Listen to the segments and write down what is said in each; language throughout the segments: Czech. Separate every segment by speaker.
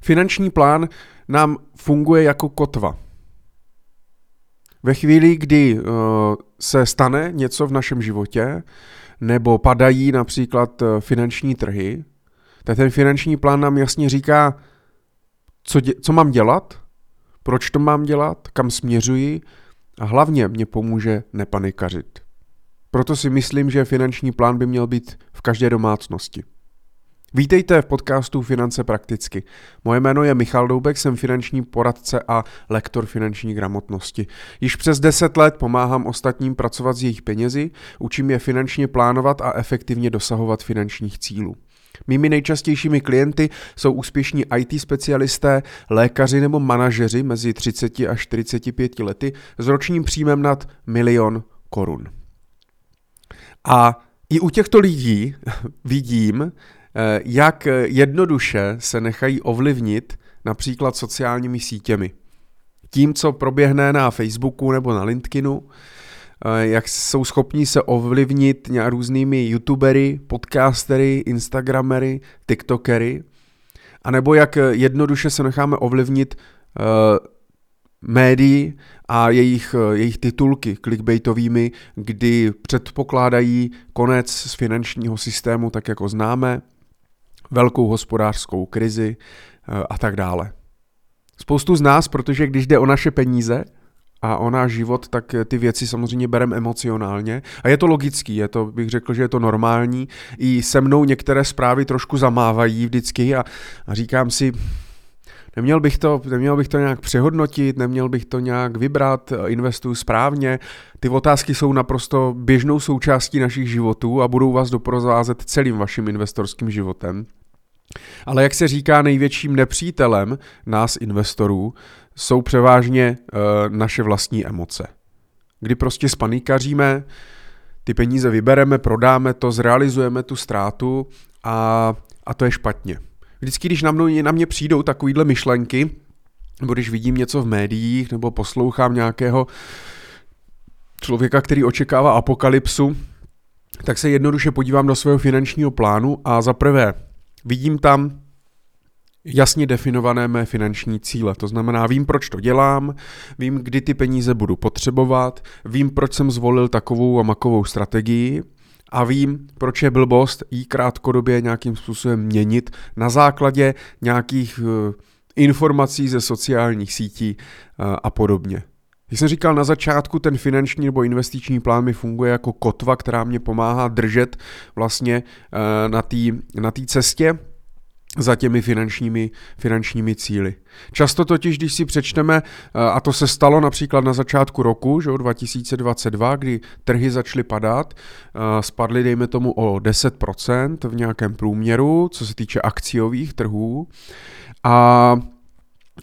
Speaker 1: Finanční plán nám funguje jako kotva. Ve chvíli, kdy uh, se stane něco v našem životě, nebo padají například uh, finanční trhy, tak ten finanční plán nám jasně říká, co, dě- co mám dělat, proč to mám dělat, kam směřuji a hlavně mě pomůže nepanikařit. Proto si myslím, že finanční plán by měl být v každé domácnosti. Vítejte v podcastu Finance prakticky. Moje jméno je Michal Doubek, jsem finanční poradce a lektor finanční gramotnosti. Již přes 10 let pomáhám ostatním pracovat s jejich penězi, učím je finančně plánovat a efektivně dosahovat finančních cílů. Mými nejčastějšími klienty jsou úspěšní IT specialisté, lékaři nebo manažeři mezi 30 a 45 lety s ročním příjmem nad milion korun. A i u těchto lidí vidím, jak jednoduše se nechají ovlivnit například sociálními sítěmi. Tím, co proběhne na Facebooku nebo na LinkedInu, eh, jak jsou schopni se ovlivnit různými youtubery, podcastery, instagramery, tiktokery, anebo jak jednoduše se necháme ovlivnit médií a jejich, jejich titulky clickbaitovými, kdy předpokládají konec z finančního systému, tak jako známe, velkou hospodářskou krizi eh, a tak dále. Spoustu z nás, protože když jde o naše peníze a o náš život, tak ty věci samozřejmě bereme emocionálně. A je to logický, je to, bych řekl, že je to normální. I se mnou některé zprávy trošku zamávají vždycky a, a říkám si, Neměl bych, to, neměl bych to nějak přehodnotit, neměl bych to nějak vybrat, investuju správně. Ty otázky jsou naprosto běžnou součástí našich životů a budou vás doprovázet celým vaším investorským životem. Ale jak se říká, největším nepřítelem nás investorů jsou převážně e, naše vlastní emoce. Kdy prostě spanikaříme, ty peníze vybereme, prodáme to, zrealizujeme tu ztrátu a, a to je špatně. Vždycky, když na, mnou, na mě přijdou takovýhle myšlenky, nebo když vidím něco v médiích, nebo poslouchám nějakého člověka, který očekává apokalypsu, tak se jednoduše podívám do svého finančního plánu a za prvé vidím tam jasně definované mé finanční cíle. To znamená, vím, proč to dělám, vím, kdy ty peníze budu potřebovat, vím, proč jsem zvolil takovou a makovou strategii a vím, proč je blbost jí krátkodobě nějakým způsobem měnit na základě nějakých uh, informací ze sociálních sítí uh, a podobně. Jak jsem říkal na začátku, ten finanční nebo investiční plán mi funguje jako kotva, která mě pomáhá držet vlastně uh, na té na cestě za těmi finančními, finančními cíly. Často totiž, když si přečteme, eh, a to se stalo například na začátku roku, že 2022, kdy trhy začaly padat, eh, spadly, dejme tomu, o 10% v nějakém průměru, co se týče akciových trhů. A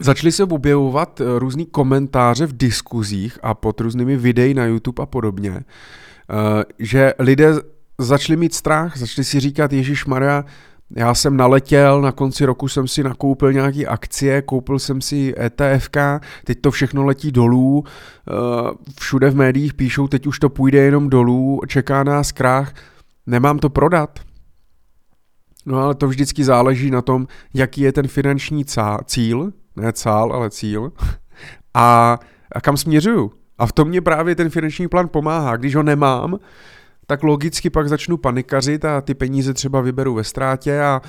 Speaker 1: Začaly se objevovat eh, různý komentáře v diskuzích a pod různými videi na YouTube a podobně, že lidé začali mít strach, začali si říkat, Ježíš Maria, já jsem naletěl, na konci roku jsem si nakoupil nějaký akcie, koupil jsem si ETFK, teď to všechno letí dolů, eh, všude v médiích píšou, teď už to půjde jenom dolů, čeká nás krach, nemám to prodat. No ale to vždycky záleží na tom, jaký je ten finanční cíl, ne cál, ale cíl, a, a kam směřuju. A v tom mě právě ten finanční plán pomáhá. Když ho nemám, tak logicky pak začnu panikařit a ty peníze třeba vyberu ve ztrátě a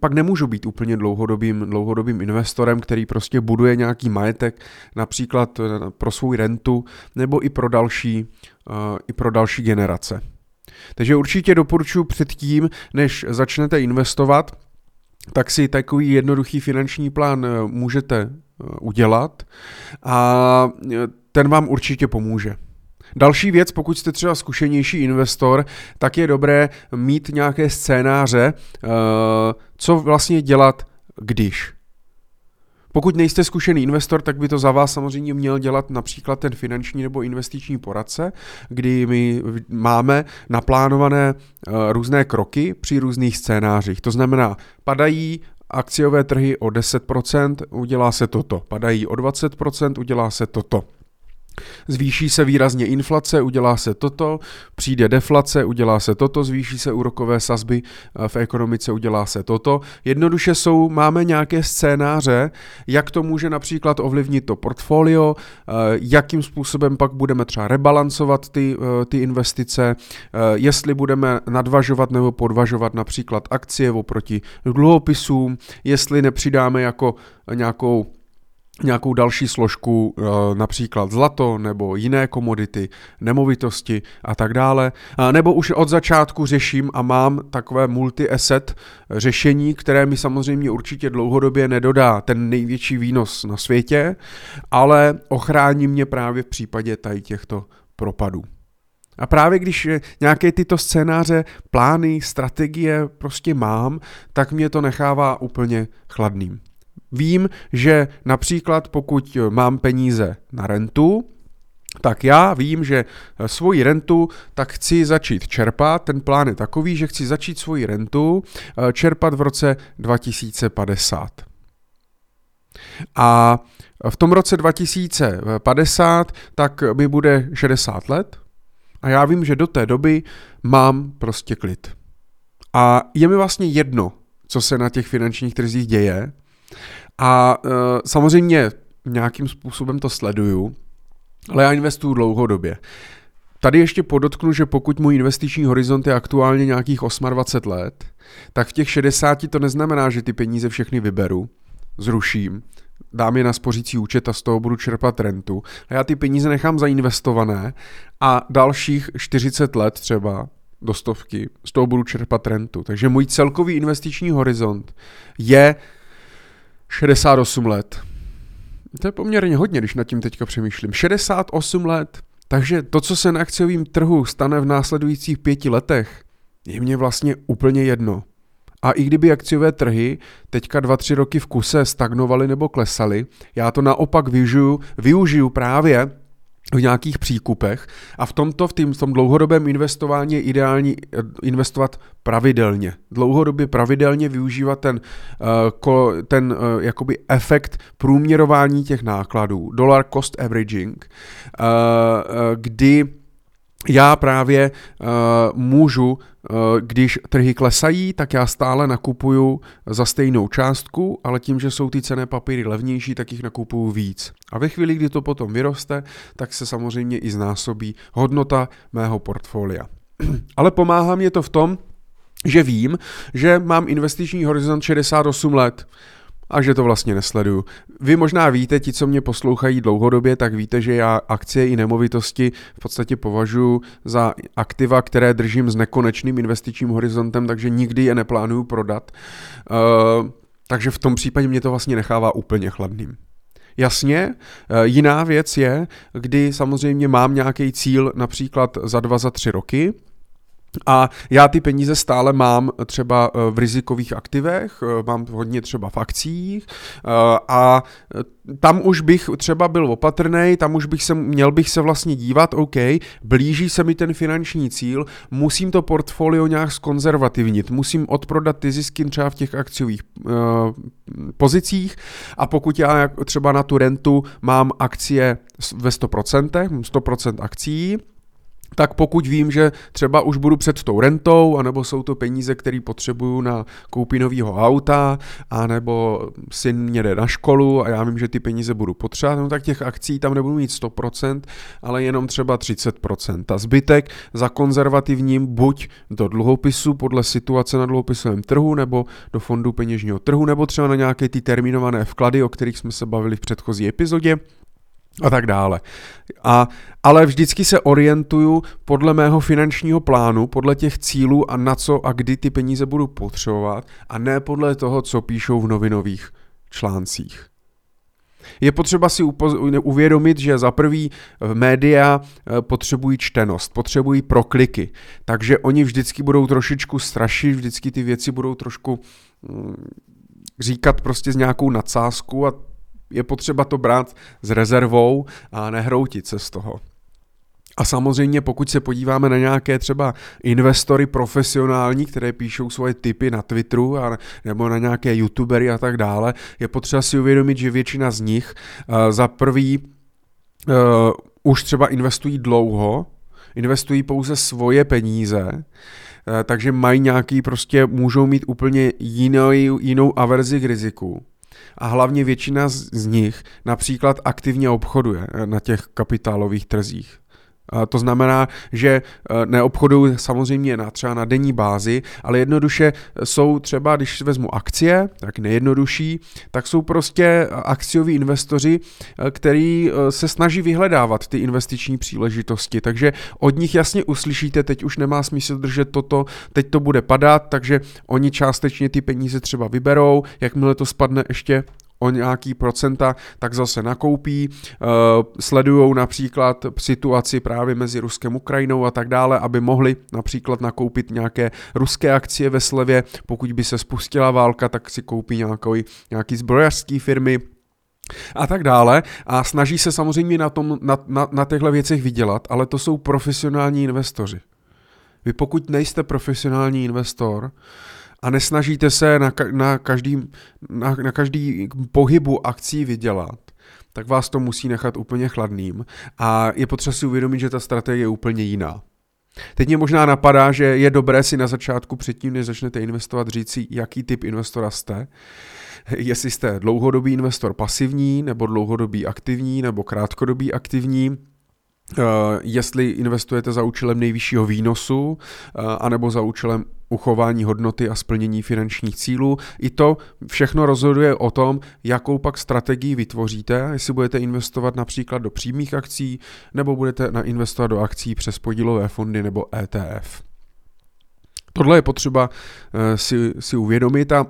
Speaker 1: pak nemůžu být úplně dlouhodobým, dlouhodobým investorem, který prostě buduje nějaký majetek, například eh, pro svou rentu nebo i pro další, uh, i pro další generace. Takže určitě doporučuji předtím, než začnete investovat, tak si takový jednoduchý finanční plán eh, můžete udělat a ten vám určitě pomůže. Další věc, pokud jste třeba zkušenější investor, tak je dobré mít nějaké scénáře, eh, co vlastně dělat, když. Pokud nejste zkušený investor, tak by to za vás samozřejmě měl dělat například ten finanční nebo investiční poradce, kdy my máme naplánované eh, různé kroky při různých scénářích. To znamená, padají akciové trhy o 10%, udělá se toto. Padají o 20%, udělá se toto. Zvýší se výrazně inflace, udělá se toto, přijde deflace, udělá se toto, zvýší se úrokové sazby eh, v ekonomice, udělá se toto. Jednoduše jsou, máme nějaké scénáře, jak to může například ovlivnit to portfolio, eh, jakým způsobem pak budeme třeba rebalancovat ty, eh, ty investice, jestli budeme nadvažovat nebo podvažovat například akcie oproti dluhopisům, jestli nepřidáme jako nějakou nějakou další složku, eh, například zlato nebo jiné komodity, nemovitosti a tak dále. Nebo už od začátku řeším a mám takové multi-asset řešení, které mi samozřejmě určitě dlouhodobě nedodá ten největší výnos na světě, ale ochrání mě právě v případě tady těchto propadů. A právě když nějaké tyto scénáře, plány, strategie prostě mám, tak mě to nechává úplně chladným. Vím, že například pokud mám peníze na rentu, tak já vím, že svoji rentu tak chci začít čerpat. Ten plán je takový, že chci začít svoji rentu eh, čerpat v roce 2050. A v tom roce 2050 tak mi bude 60 let a já vím, že do té doby mám prostě klid. A je mi vlastně jedno, co se na těch finančních trzích děje, a uh, samozřejmě nějakým způsobem to sleduju, ale já investuju dlouhodobě. Tady ještě podotknu, že pokud můj investiční horizont je aktuálně nějakých 28 let, tak v těch 60 to neznamená, že ty peníze všechny vyberu, zruším, dám je na spořící účet a z toho budu čerpat rentu. A já ty peníze nechám zainvestované a dalších 40 let třeba do stovky z toho budu čerpat rentu. Takže můj celkový investiční horizont je 68 let. To je poměrně hodně, když nad tím teďka přemýšlím. 68 let. Takže to, co se na akciovém trhu stane v následujících pěti letech, je mě vlastně úplně jedno. A i kdyby akciové trhy teďka dva, tři roky v kuse stagnovaly nebo klesaly, já to naopak využiju, využiju právě v nějakých příkupech a v tomto, v, tým, v tom dlouhodobém investování je ideální eh, investovat pravidelně. Dlouhodobě pravidelně využívat ten, uh, ten uh, jakoby efekt průměrování těch nákladů, dollar cost averaging, kdy já právě uh, můžu, uh, když trhy klesají, tak já stále nakupuju za stejnou částku, ale tím, že jsou ty cené papíry levnější, tak jich nakupuju víc. A ve chvíli, kdy to potom vyroste, tak se samozřejmě i znásobí hodnota mého portfolia. ale pomáhá mě to v tom, že vím, že mám investiční horizont 68 let a že to vlastně nesleduju. Vy možná víte, ti, co mě poslouchají dlouhodobě, tak víte, že já akcie i nemovitosti v podstatě považuji za aktiva, které držím s nekonečným investičním horizontem, takže nikdy je neplánuju prodat. Uh, takže v tom případě mě to vlastně nechává úplně chladným. Jasně, eh, jiná věc je, kdy samozřejmě mám nějaký cíl například za dva, za tři roky, a já ty peníze stále mám třeba eh, v rizikových aktivech, eh, mám hodně třeba v akcích eh, a tam už bych třeba byl opatrný, tam už bych se, měl bych se vlastně dívat, OK, blíží se mi ten finanční cíl, musím to portfolio nějak skonzervativnit, musím odprodat ty zisky třeba v těch akciových uh, pozicích a pokud já třeba na tu rentu mám akcie ve 100%, 100% akcí, tak pokud vím, že třeba už budu před tou rentou, anebo jsou to peníze, které potřebuju na koupí nového auta, anebo syn mě jde na školu a já vím, že ty peníze budu potřebovat, no tak těch akcí tam nebudu mít 100%, ale jenom třeba 30%. A zbytek za konzervativním buď do dluhopisu podle situace na dluhopisovém trhu, nebo do fondu peněžního trhu, nebo třeba na nějaké ty termínované vklady, o kterých jsme se bavili v předchozí epizodě a tak dále. A, ale vždycky se orientuju podle mého finančního plánu, podle těch cílů a na co a kdy ty peníze budu potřebovat a ne podle toho, co píšou v novinových článcích. Je potřeba si uvědomit, že za prvý eh, média eh, potřebují čtenost, potřebují prokliky, takže oni vždycky budou trošičku strašit, vždycky ty věci budou trošku mm, říkat prostě s nějakou nadsázkou a je potřeba to brát s rezervou a nehroutit se z toho. A samozřejmě pokud se podíváme na nějaké třeba investory profesionální, které píšou svoje typy na Twitteru a, nebo na nějaké youtubery a tak dále, je potřeba si uvědomit, že většina z nich uh, za prvý uh, už třeba investují dlouho, investují pouze svoje peníze, eh, takže mají nějaký, prostě můžou mít úplně jinou, jinou averzi k riziku. A hlavně většina z nich například aktivně obchoduje eh, na těch kapitálových trzích. To znamená, že e, neobchodují samozřejmě na, třeba na denní bázi, ale jednoduše jsou třeba, když vezmu akcie, tak nejjednodušší, tak jsou prostě akcioví investoři, e, který e, se snaží vyhledávat ty investiční příležitosti. Takže od nich jasně uslyšíte, teď už nemá smysl držet toto, teď to bude padat, takže oni částečně ty peníze třeba vyberou, jakmile to spadne ještě o nějaký procenta, tak zase nakoupí, eh, sledují například situaci právě mezi Ruskem Ukrajinou a tak dále, aby mohli například nakoupit nějaké ruské akcie ve slevě, pokud by se spustila válka, tak si koupí nějaký, nějaký zbrojařský firmy, a tak dále. A snaží se samozřejmě na, tom, na, na, na těchto věcech vydělat, ale to jsou profesionální investoři. Vy pokud nejste profesionální investor, a nesnažíte se na, na, každý, na, na každý pohybu akcí vydělat, tak vás to musí nechat úplně chladným a je potřeba si uvědomit, že ta strategie je úplně jiná. Teď mě možná napadá, že je dobré si na začátku předtím, než začnete investovat, říct si, jaký typ investora jste. Jestli jste dlouhodobý investor pasivní, nebo dlouhodobý aktivní, nebo krátkodobý aktivní, jestli investujete za účelem nejvyššího výnosu, uh, anebo za účelem uchování hodnoty a splnění finančních cílů. I to všechno rozhoduje o tom, jakou pak strategii vytvoříte, jestli budete investovat například do přímých akcí, nebo budete investovat do akcí přes podílové fondy nebo ETF. Tohle je potřeba uh, si, si uvědomit a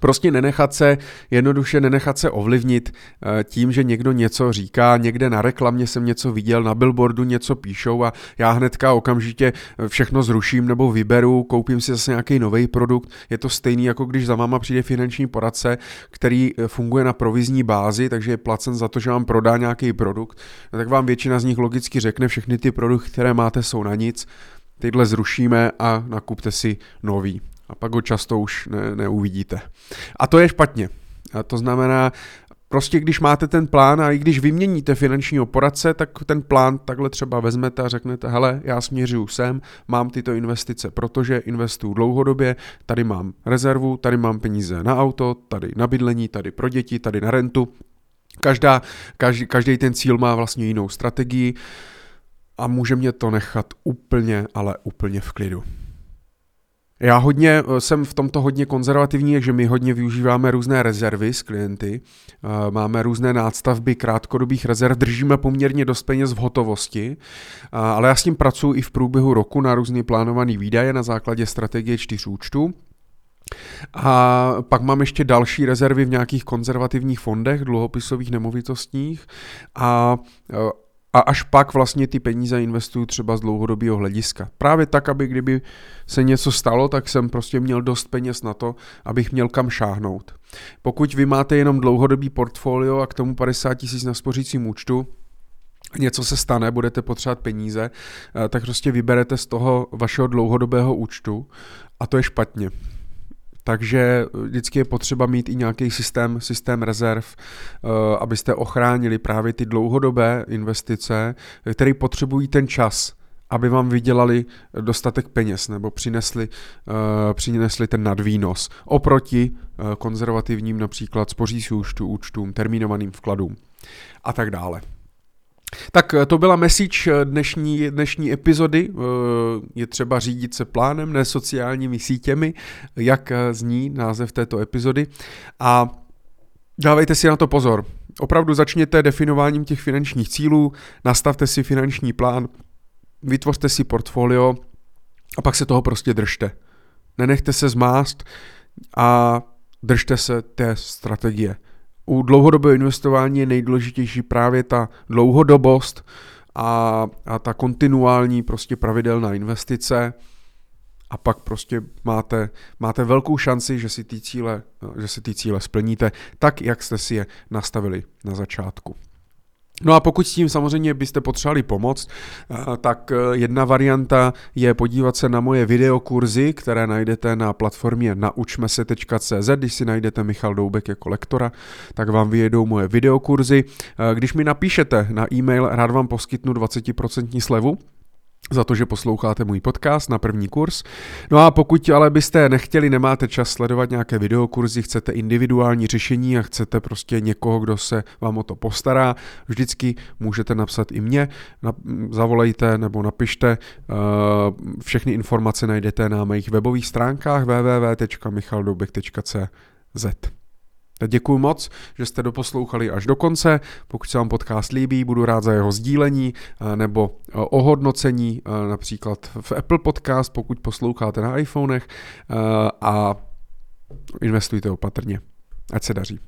Speaker 1: Prostě nenechat se, jednoduše nenechat se ovlivnit eh, tím, že někdo něco říká, někde na reklamě jsem něco viděl, na billboardu něco píšou a já hnedka okamžitě eh, všechno zruším nebo vyberu, koupím si zase nějaký nový produkt. Je to stejný, jako když za váma přijde finanční poradce, který eh, funguje na provizní bázi, takže je placen za to, že vám prodá nějaký produkt, no tak vám většina z nich logicky řekne, všechny ty produkty, které máte, jsou na nic, tyhle zrušíme a nakupte si nový a pak ho často už ne, neuvidíte. A to je špatně. A to znamená, prostě když máte ten plán a i když vyměníte finančního poradce, tak ten plán takhle třeba vezmete a řeknete, hele, já směřuju sem, mám tyto investice, protože investuju dlouhodobě, tady mám rezervu, tady mám peníze na auto, tady na bydlení, tady pro děti, tady na rentu. Každá, každý, každý ten cíl má vlastně jinou strategii a může mě to nechat úplně, ale úplně v klidu. Já hodně eh, jsem v tomto hodně konzervativní, takže my hodně využíváme různé rezervy s klienty, eh, máme různé nástavby krátkodobých rezerv, držíme poměrně dost peněz v hotovosti, ale já s tím pracuji i v průběhu roku na různý plánovaný výdaje na základě strategie čtyř účtů. A pak mám ještě další rezervy v nějakých konzervativních fondech, dluhopisových nemovitostních a eh, a až pak vlastně ty peníze investuju třeba z dlouhodobého hlediska. Právě tak, aby kdyby se něco stalo, tak jsem prostě měl dost peněz na to, abych měl kam šáhnout. Pokud vy máte jenom dlouhodobý portfolio a k tomu 50 tisíc na spořícím účtu, něco se stane, budete potřebovat peníze, eh, tak prostě vyberete z toho vašeho dlouhodobého účtu a to je špatně. Takže vždycky je potřeba mít i nějaký systém, systém rezerv, eh, abyste ochránili právě ty dlouhodobé investice, které potřebují ten čas, aby vám vydělali dostatek peněz nebo přinesli, uh, přinesli ten nadvýnos oproti konzervativním například spořící účtu, účtům, termínovaným vkladům a tak dále. Tak eh, to byla message eh, dnešní, dnešní epizody. Eh, je třeba řídit se plánem, ne sociálními sítěmi, jak zní název této epizody. A dávejte si na to pozor. Opravdu začněte definováním těch finančních cílů, nastavte si finanční plán, vytvořte si portfolio a pak se toho prostě držte. Nenechte se zmást a držte se té strategie u dlouhodobého investování je nejdůležitější právě ta dlouhodobost a, a ta kontinuální prostě pravidelná investice a pak prostě máte, máte velkou šanci, že si ty cíle, že si ty cíle splníte tak, jak jste si je nastavili na začátku. No a pokud s tím samozřejmě byste potřebovali pomoc, eh, tak eh, jedna varianta je podívat se na moje videokurzy, které najdete na platformě naučmese.cz. Když si najdete Michal Doubek jako lektora, tak vám vyjedou moje videokurzy. Eh, když mi napíšete na e-mail, rád vám poskytnu 20% slevu, za to, že posloucháte můj podcast na první kurz. No a pokud ale byste nechtěli, nemáte čas sledovat nějaké videokurzy, chcete individuální řešení a chcete prostě někoho, kdo se vám o to postará, vždycky můžete napsat i mě, zavolejte nebo napište. Eh, všechny informace najdete na mých webových stránkách www.michaldoubek.cz. Děkuji moc, že jste doposlouchali až do konce. Pokud se vám podcast líbí, budu rád za jeho sdílení eh, nebo eh, ohodnocení, eh, například v Apple Podcast, pokud posloucháte na iPhonech a investujte opatrně. Ať se daří.